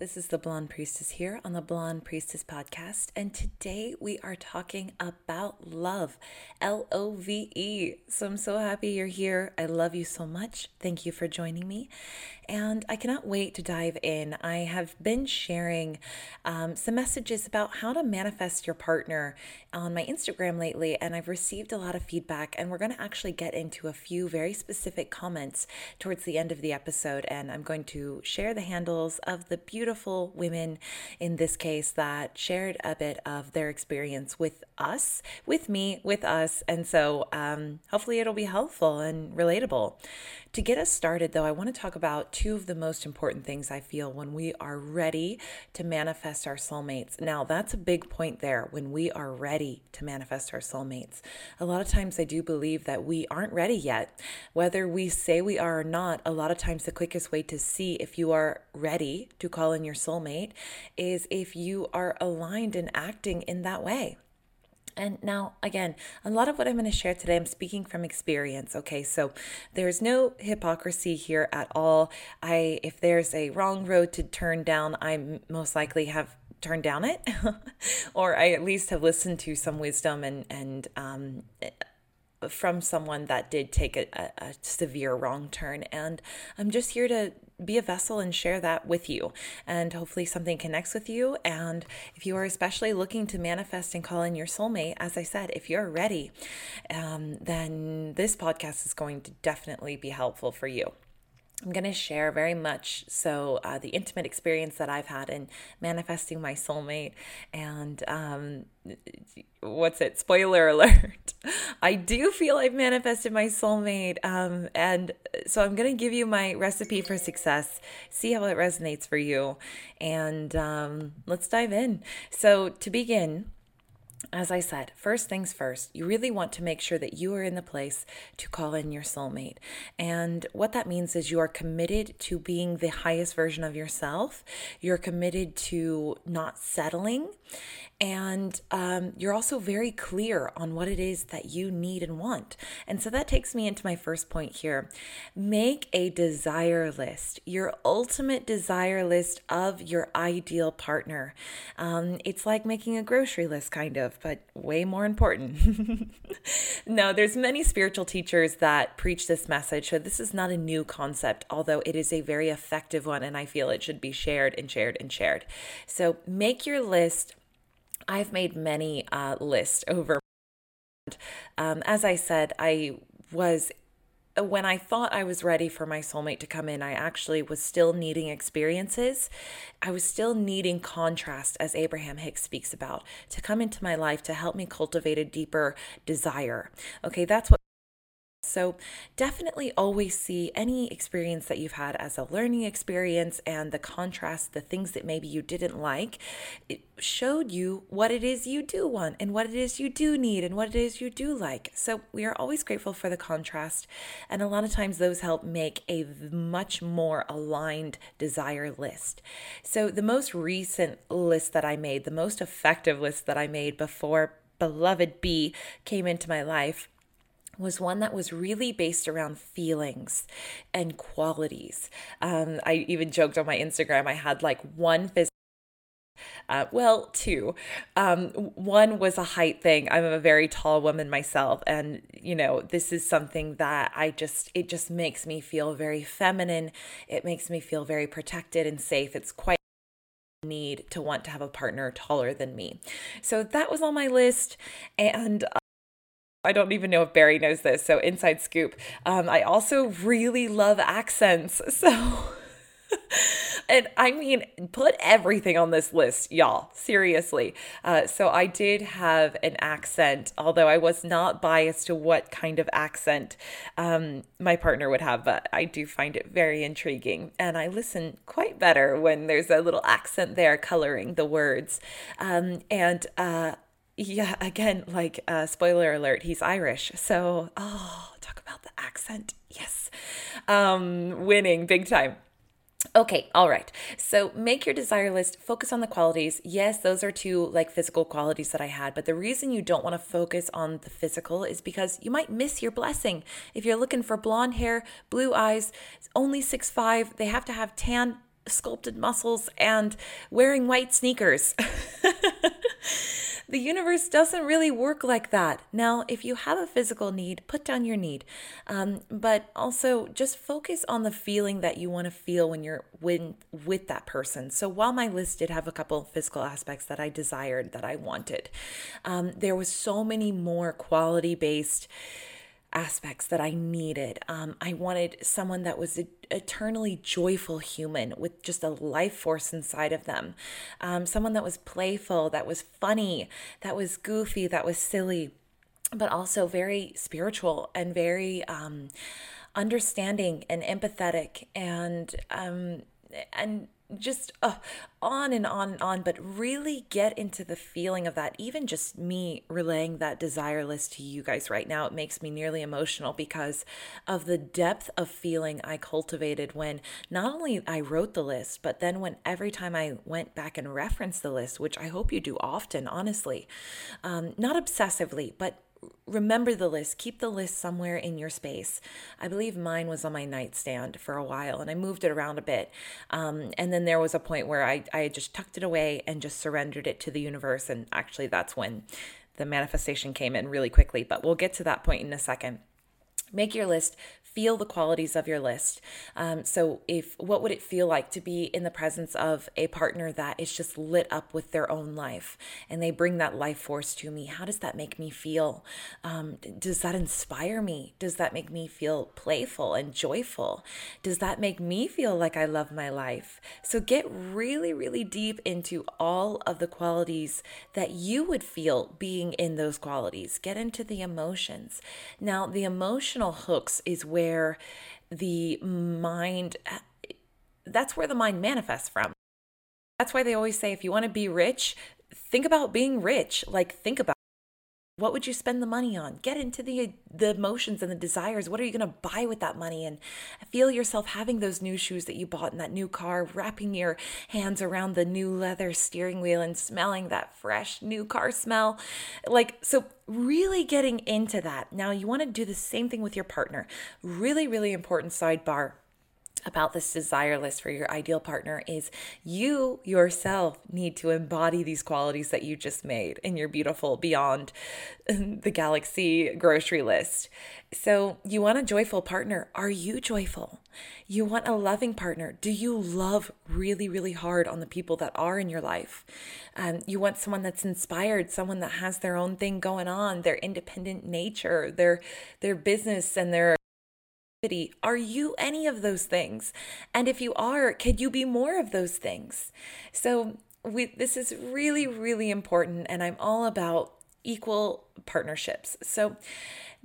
this is the Blonde Priestess here on the Blonde Priestess podcast, and today we are talking about love, L O V E. So I'm so happy you're here. I love you so much. Thank you for joining me, and I cannot wait to dive in. I have been sharing um, some messages about how to manifest your partner on my Instagram lately, and I've received a lot of feedback, and we're going to actually get into a few very specific comments towards the end of the episode, and I'm going to share the handles of the beautiful beautiful women in this case that shared a bit of their experience with us, with me, with us. And so um, hopefully it'll be helpful and relatable. To get us started, though, I want to talk about two of the most important things I feel when we are ready to manifest our soulmates. Now, that's a big point there when we are ready to manifest our soulmates. A lot of times, I do believe that we aren't ready yet. Whether we say we are or not, a lot of times the quickest way to see if you are ready to call in your soulmate is if you are aligned and acting in that way. And now, again, a lot of what I'm going to share today, I'm speaking from experience. Okay, so there's no hypocrisy here at all. I, if there's a wrong road to turn down, I most likely have turned down it, or I at least have listened to some wisdom and and um, from someone that did take a, a, a severe wrong turn. And I'm just here to be a vessel and share that with you. And hopefully, something connects with you. And if you are especially looking to manifest and call in your soulmate, as I said, if you're ready, um, then this podcast is going to definitely be helpful for you. I'm going to share very much so uh, the intimate experience that I've had in manifesting my soulmate. And um, what's it? Spoiler alert. I do feel I've manifested my soulmate. Um, and so I'm going to give you my recipe for success, see how it resonates for you. And um, let's dive in. So, to begin, as I said, first things first, you really want to make sure that you are in the place to call in your soulmate. And what that means is you are committed to being the highest version of yourself. You're committed to not settling. And um, you're also very clear on what it is that you need and want. And so that takes me into my first point here. Make a desire list, your ultimate desire list of your ideal partner. Um, it's like making a grocery list, kind of, but way more important. no, there's many spiritual teachers that preach this message. So this is not a new concept, although it is a very effective one. And I feel it should be shared and shared and shared. So make your list I've made many uh, lists over. Um, as I said, I was when I thought I was ready for my soulmate to come in, I actually was still needing experiences. I was still needing contrast, as Abraham Hicks speaks about, to come into my life to help me cultivate a deeper desire. Okay, that's what so, definitely always see any experience that you've had as a learning experience and the contrast, the things that maybe you didn't like, it showed you what it is you do want and what it is you do need and what it is you do like. So, we are always grateful for the contrast. And a lot of times, those help make a much more aligned desire list. So, the most recent list that I made, the most effective list that I made before beloved B came into my life was one that was really based around feelings and qualities. Um, I even joked on my Instagram, I had like one physical. Uh, well, two. Um, one was a height thing. I'm a very tall woman myself, and you know this is something that I just it just makes me feel very feminine. It makes me feel very protected and safe. It's quite need to want to have a partner taller than me. So that was on my list, and I don't even know if Barry knows this, so inside scoop. Um, I also really love accents. So, and I mean, put everything on this list, y'all. Seriously. Uh, so, I did have an accent, although I was not biased to what kind of accent um, my partner would have, but I do find it very intriguing. And I listen quite better when there's a little accent there coloring the words. Um, and, uh, yeah, again, like uh, spoiler alert, he's Irish. So, oh, talk about the accent. Yes. Um, winning big time. Okay, all right. So make your desire list, focus on the qualities. Yes, those are two like physical qualities that I had, but the reason you don't want to focus on the physical is because you might miss your blessing. If you're looking for blonde hair, blue eyes, only six five, they have to have tan sculpted muscles and wearing white sneakers. the universe doesn't really work like that. Now, if you have a physical need, put down your need. Um, but also just focus on the feeling that you want to feel when you're with, with that person. So while my list did have a couple physical aspects that I desired, that I wanted, um, there was so many more quality based aspects that I needed. Um, I wanted someone that was a eternally joyful human with just a life force inside of them. Um, someone that was playful, that was funny, that was goofy, that was silly, but also very spiritual and very um, understanding and empathetic and um, and just uh, on and on and on, but really get into the feeling of that. Even just me relaying that desire list to you guys right now, it makes me nearly emotional because of the depth of feeling I cultivated when not only I wrote the list, but then when every time I went back and referenced the list, which I hope you do often, honestly, um, not obsessively, but remember the list. Keep the list somewhere in your space. I believe mine was on my nightstand for a while and I moved it around a bit. Um, and then there was a point where I, I just tucked it away and just surrendered it to the universe. And actually, that's when the manifestation came in really quickly. But we'll get to that point in a second. Make your list, feel the qualities of your list. Um, so, if what would it feel like to be in the presence of a partner that is just lit up with their own life and they bring that life force to me? How does that make me feel? Um, does that inspire me? Does that make me feel playful and joyful? Does that make me feel like I love my life? So, get really, really deep into all of the qualities that you would feel being in those qualities. Get into the emotions. Now, the emotional hooks is where where the mind that's where the mind manifests from. That's why they always say if you want to be rich, think about being rich. Like think about what would you spend the money on? Get into the the emotions and the desires. What are you going to buy with that money? And feel yourself having those new shoes that you bought in that new car, wrapping your hands around the new leather steering wheel and smelling that fresh new car smell. Like so really getting into that. Now you want to do the same thing with your partner. Really really important sidebar about this desire list for your ideal partner is you yourself need to embody these qualities that you just made in your beautiful beyond the galaxy grocery list. So, you want a joyful partner. Are you joyful? You want a loving partner. Do you love really, really hard on the people that are in your life? Um, you want someone that's inspired, someone that has their own thing going on, their independent nature, their their business and their are you any of those things? And if you are, could you be more of those things? So, we, this is really, really important, and I'm all about equal partnerships. So,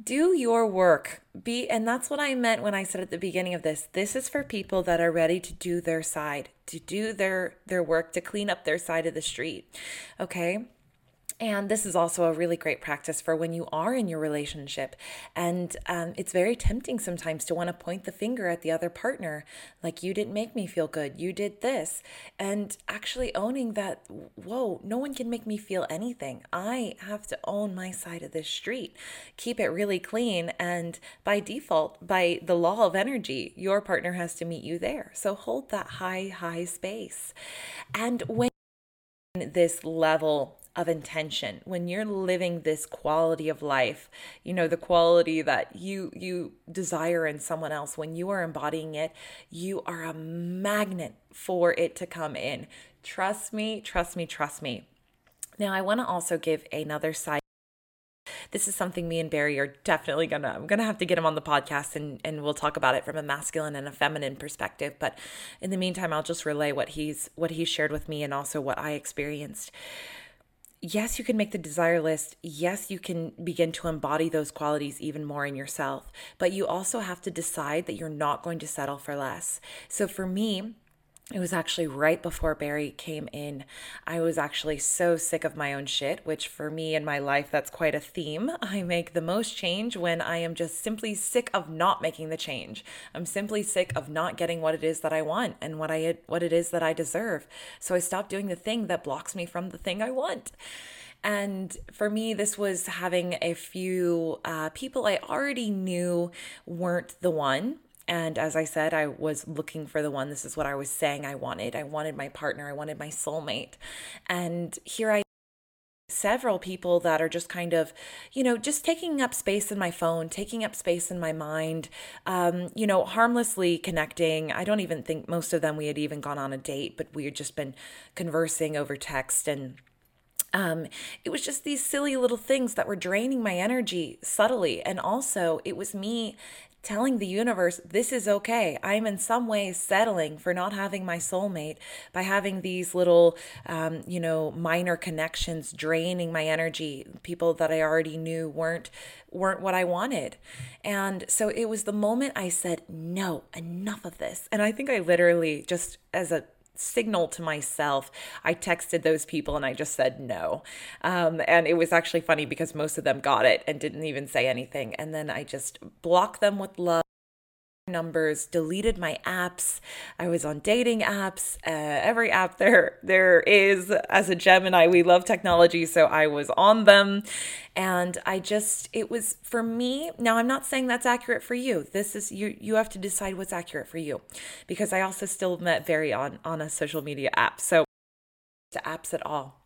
do your work. Be and that's what I meant when I said at the beginning of this. This is for people that are ready to do their side, to do their their work, to clean up their side of the street. Okay? And this is also a really great practice for when you are in your relationship. And um, it's very tempting sometimes to want to point the finger at the other partner, like, you didn't make me feel good, you did this. And actually owning that, whoa, no one can make me feel anything. I have to own my side of this street, keep it really clean. And by default, by the law of energy, your partner has to meet you there. So hold that high, high space. And when this level of intention. When you're living this quality of life you know the quality that you you desire in someone else when you are embodying it you are a magnet for it to come in. Trust me trust me trust me. Now i want to also give another side. This is something me and Barry are definitely gonna I'm gonna have to get him on the podcast and and we'll talk about it from a masculine and a feminine perspective. But in the meantime, I'll just relay what he's what he shared with me and also what I experienced yes, you can make the desire list. Yes, you can begin to embody those qualities even more in yourself, but you also have to decide that you're not going to settle for less. So for me, it was actually right before Barry came in. I was actually so sick of my own shit, which for me in my life, that's quite a theme. I make the most change when I am just simply sick of not making the change. I'm simply sick of not getting what it is that I want and what I what it is that I deserve. So I stopped doing the thing that blocks me from the thing I want. And for me, this was having a few uh, people I already knew weren't the one And as I said, I was looking for the one. This is what I was saying I wanted. I wanted my partner, I wanted my soulmate. And here I several people that are just kind of, you know, just taking up space in my phone, taking up space in my mind, um, you know, harmlessly connecting. I don't even think most of them we had even gone on a date, but we had just been conversing over text and um, it was just these silly little things that were draining my energy subtly. And also, it was me telling the universe this is okay. I'm in some ways settling for not having my soulmate by having these little, um, you know, minor connections draining my energy. People that I already knew weren't weren't what I wanted, and so it was the moment I said no, enough of this. And I think I literally just as a signal to myself. I texted those people and I just said no. Um, and it was actually funny because most of them got it and didn't even say anything. And then I just blocked them with love numbers deleted my apps. I was on dating apps uh, every app there there is. As a gemini we love technology so i was on them. And i just it was for me now i'm not saying that's accurate for you. This is you you have to decide what's accurate for you. Because i also still met Barry on on a social media app. So to apps at all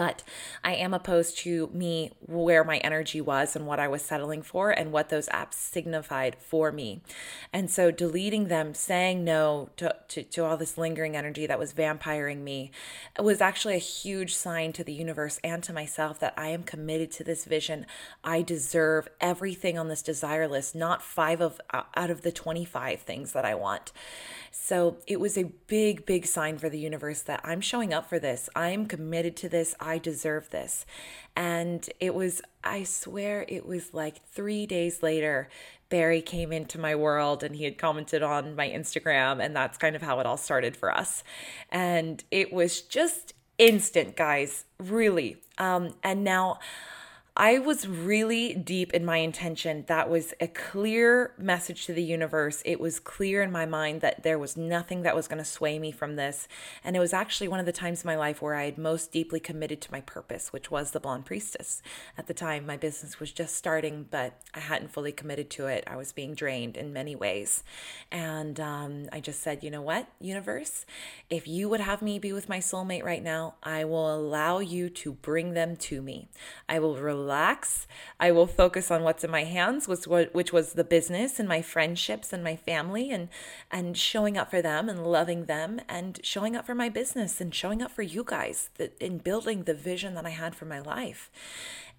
but I am opposed to me where my energy was and what I was settling for and what those apps signified for me. And so deleting them, saying no to, to, to all this lingering energy that was vampiring me was actually a huge sign to the universe and to myself that I am committed to this vision. I deserve everything on this desire list, not five of uh, out of the 25 things that I want. So it was a big, big sign for the universe that I'm showing up for this. I'm committed to this. I deserve this. And it was, I swear, it was like three days later, Barry came into my world and he had commented on my Instagram. And that's kind of how it all started for us. And it was just instant, guys, really. Um, and now, I was really deep in my intention. That was a clear message to the universe. It was clear in my mind that there was nothing that was going to sway me from this. And it was actually one of the times in my life where I had most deeply committed to my purpose, which was the Blonde Priestess. At the time, my business was just starting, but I hadn't fully committed to it. I was being drained in many ways. And um, I just said, you know what, universe, if you would have me be with my soulmate right now, I will allow you to bring them to me. I will relax. I will focus on what's in my hands, which which was the business and my friendships and my family and and showing up for them and loving them and showing up for my business and showing up for you guys in building the vision that I had for my life.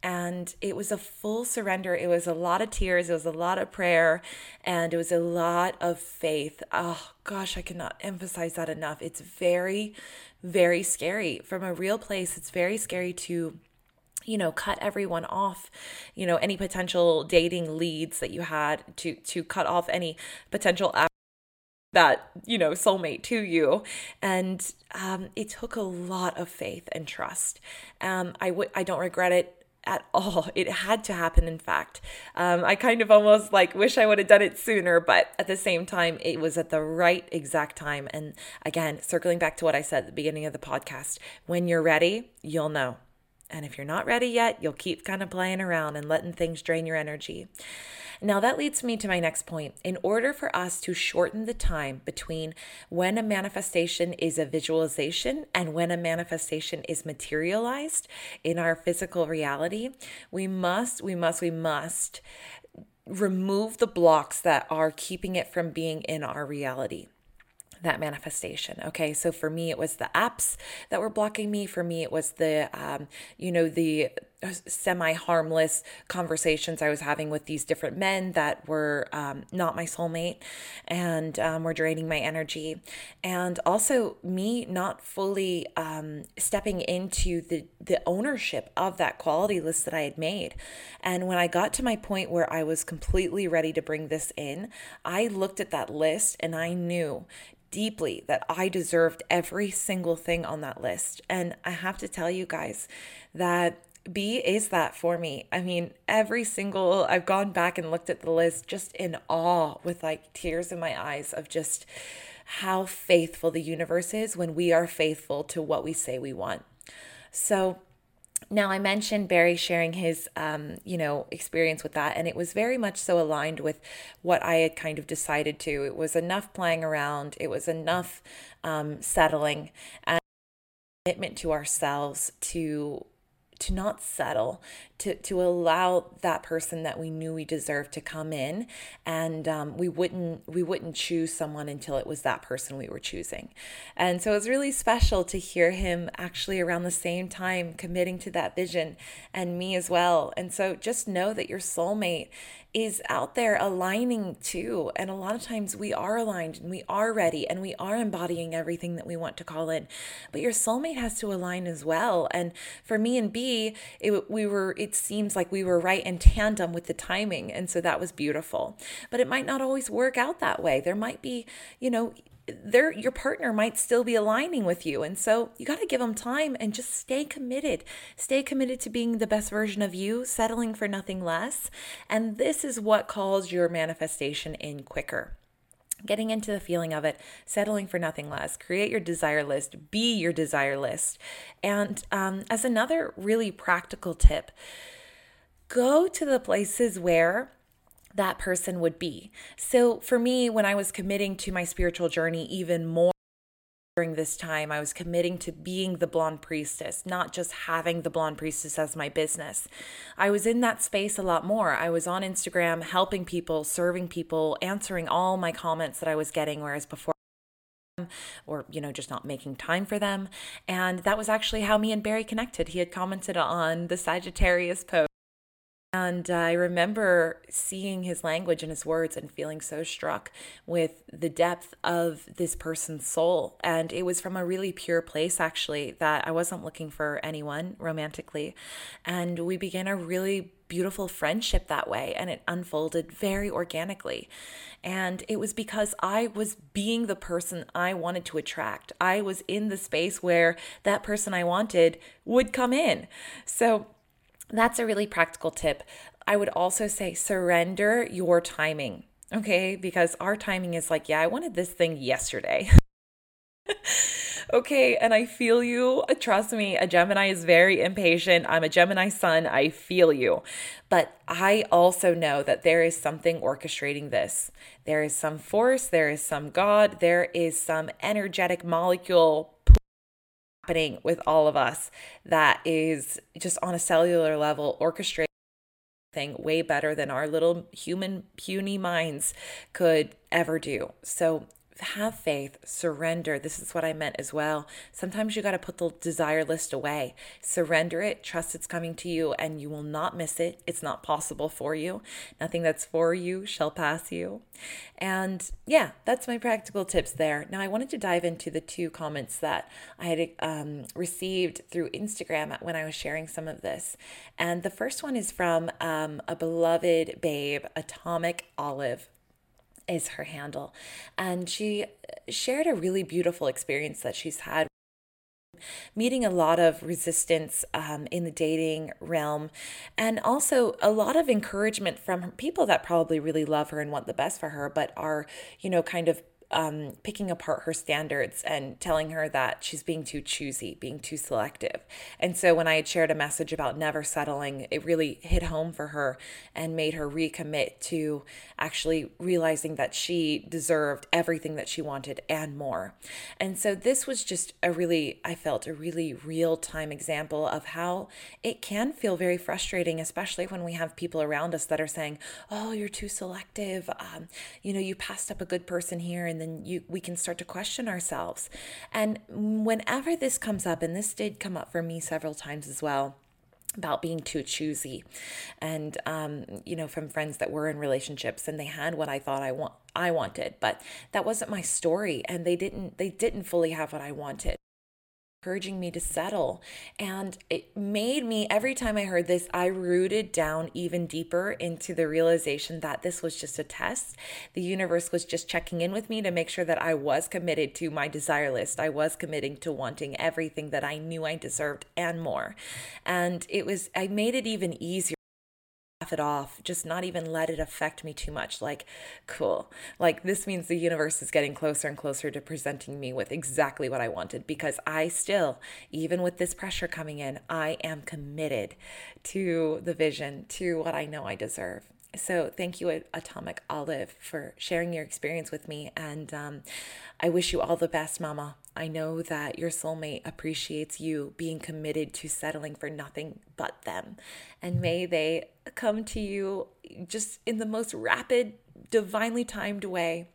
And it was a full surrender. It was a lot of tears. It was a lot of prayer. And it was a lot of faith. Oh, gosh, I cannot emphasize that enough. It's very, very scary. From a real place, it's very scary to you know cut everyone off you know any potential dating leads that you had to to cut off any potential that you know soulmate to you and um, it took a lot of faith and trust um, i would i don't regret it at all. It had to happen, in fact. Um, I kind of almost like wish I would have done it sooner, but at the same time, it was at the right exact time. And again, circling back to what I said at the beginning of the podcast, when you're ready, you'll know. And if you're not ready yet, you'll keep kind of playing around and letting things drain your energy. Now, that leads me to my next point. In order for us to shorten the time between when a manifestation is a visualization and when a manifestation is materialized in our physical reality, we must, we must, we must remove the blocks that are keeping it from being in our reality that manifestation. Okay, so for me, it was the apps that were blocking me. For me, it was the, um, you know, the semi harmless conversations I was having with these different men that were um, not my soulmate and um, were draining my energy. And also, me not fully um, stepping into the, the ownership of that quality list that I had made. And when I got to my point where I was completely ready to bring this in, I looked at that list and I knew deeply that I deserved every single thing on that list. And I have to tell you guys that B is that for me. I mean, every single, I've gone back and looked at the list just in awe with like tears in my eyes of just how faithful the universe is when we are faithful to what we say we want. So, now, I mentioned Barry sharing his, um, you know, experience with that, and it was very much so aligned with what I had kind of decided to. It was enough playing around, it was enough um, settling, and commitment to ourselves to to not settle, to to allow that person that we knew we deserved to come in, and um, we wouldn't we wouldn't choose someone until it was that person we were choosing, and so it was really special to hear him actually around the same time committing to that vision, and me as well. And so just know that your soulmate is out there aligning too. And a lot of times we are aligned and we are ready and we are embodying everything that we want to call in. But your soulmate has to align as well. And for me and B, it, we were, it seems like we were right in tandem with the timing. And so that was beautiful. But it might not always work out that way. There might be, you know, their your partner might still be aligning with you and so you got to give them time and just stay committed stay committed to being the best version of you settling for nothing less and this is what calls your manifestation in quicker getting into the feeling of it, settling for nothing less, create your desire list, be your desire list. And um, as another really practical tip, go to the places where that person would be. So for me, when I was committing to my spiritual journey even more, during this time, I was committing to being the blonde priestess, not just having the blonde priestess as my business. I was in that space a lot more. I was on Instagram helping people, serving people, answering all my comments that I was getting, whereas before, or you know just not making time for them and that was actually how me and barry connected he had commented on the sagittarius post and I remember seeing his language and his words and feeling so struck with the depth of this person's soul. And it was from a really pure place, actually, that I wasn't looking for anyone romantically. And we began a really beautiful friendship that way. And it unfolded very organically. And it was because I was being the person I wanted to attract. I was in the space where that person I wanted would come in. So, that's a really practical tip. I would also say surrender your timing, okay? Because our timing is like, yeah, I wanted this thing yesterday. okay, and I feel you. Trust me, a Gemini is very impatient. I'm a Gemini sun. I feel you. But I also know that there is something orchestrating this. There is some force, there is some God, there is some energetic molecule happening with all of us that is just on a cellular level orchestrating thing way better than our little human puny minds could ever do. So have faith, surrender. This is what I meant as well. Sometimes you got to put the desire list away, surrender it, trust it's coming to you, and you will not miss it. It's not possible for you. Nothing that's for you shall pass you. And yeah, that's my practical tips there. Now, I wanted to dive into the two comments that I had um, received through Instagram when I was sharing some of this. And the first one is from um, a beloved babe, Atomic Olive is her handle. And she shared a really beautiful experience that she's had meeting a lot of resistance um, in the dating realm and also a lot of encouragement from people that probably really love her and want the best for her but are you know kind of um, picking apart her standards and telling her that she's being too choosy, being too selective. And so when I had shared a message about never settling, it really hit home for her and made her recommit to actually realizing that she deserved everything that she wanted and more. And so this was just a really, I felt a really real time example of how it can feel very frustrating, especially when we have people around us that are saying, Oh, you're too selective. Um, you know, you passed up a good person here and then you we can start to question ourselves. And whenever this comes up, and this did come up for me several times as well about being too choosy and um, you know from friends that were in relationships and they had what i thought i want i wanted but that wasn't my story and they didn't they didn't fully have what i wanted encouraging me to settle. And it made me, every time I heard this, I rooted down even deeper into the realization that this was just a test. The universe was just checking in with me to make sure that I was committed to my desire list. I was committing to wanting everything that I knew I deserved and more. And it was, I made it even easier it off, just not even let it affect me too much. Like, cool. Like, this means the universe is getting closer and closer to presenting me with exactly what I wanted because I still, even with this pressure coming in, I am committed to the vision, to what I know I deserve. So, thank you, Atomic Olive, for sharing your experience with me. And um, I wish you all the best, Mama. I know that your soulmate appreciates you being committed to settling for nothing but them. And may they come to you just in the most rapid, divinely timed way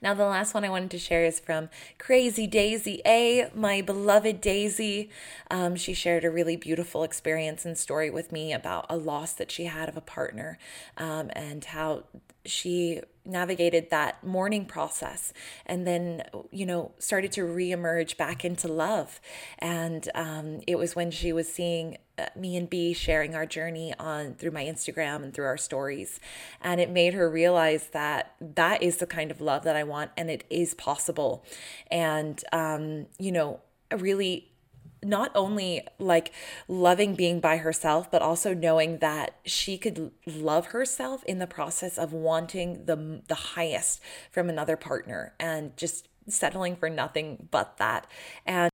now, the last one I wanted to share is from Crazy Daisy A, my beloved Daisy. Um, she shared a really beautiful experience and story with me about a loss that she had of a partner um, and how she navigated that mourning process and then you know started to reemerge back into love. And um, it was when she was seeing uh, me and b sharing our journey on through my instagram and through our stories. And it made her realize that that is the kind of love that i want and it is possible. And um, you know really not only like loving being by herself, but also knowing that she could love herself in the process of wanting the the highest from another partner and just settling for nothing but that. And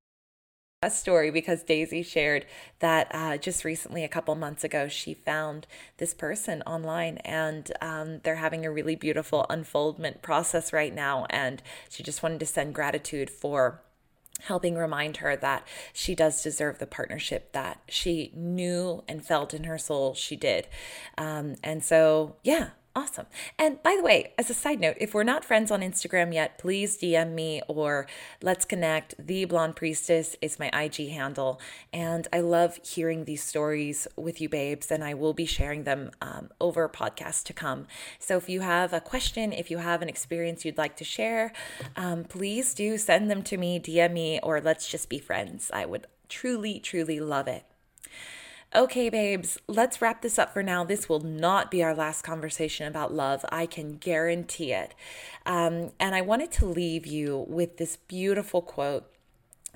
a story because Daisy shared that uh, just recently, a couple months ago, she found this person online and um, they're having a really beautiful unfoldment process right now. And she just wanted to send gratitude for helping remind her that she does deserve the partnership that she knew and felt in her soul she did. Um, and so, yeah, Awesome. And by the way, as a side note, if we're not friends on Instagram yet, please DM me or let's connect. The Blonde Priestess is my IG handle. And I love hearing these stories with you, babes, and I will be sharing them um, over podcasts to come. So if you have a question, if you have an experience you'd like to share, um, please do send them to me, DM me, or let's just be friends. I would truly, truly love it. Okay, babes, let's wrap this up for now. This will not be our last conversation about love. I can guarantee it. Um, and I wanted to leave you with this beautiful quote.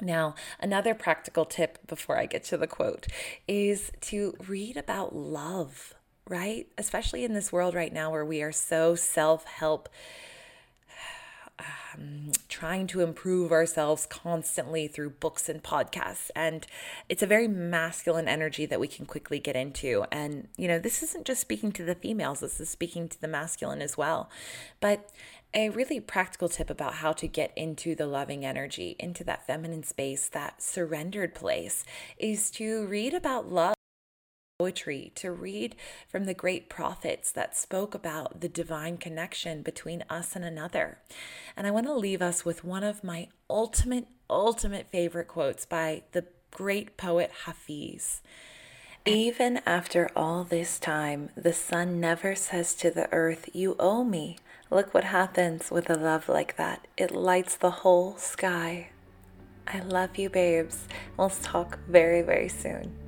Now, another practical tip before I get to the quote is to read about love, right? Especially in this world right now where we are so self help um, trying to improve ourselves constantly through books and podcasts. And it's a very masculine energy that we can quickly get into. And, you know, this isn't just speaking to the females, this is speaking to the masculine as well. But a really practical tip about how to get into the loving energy, into that feminine space, that surrendered place, is to read about love poetry, to read from the great prophets that spoke about the divine connection between us and another. And I want to leave us with one of my ultimate, ultimate favorite quotes by the great poet Hafiz. Even after all this time, the sun never says to the earth, You owe me. Look what happens with a love like that. It lights the whole sky. I love you, babes. We'll talk very, very soon.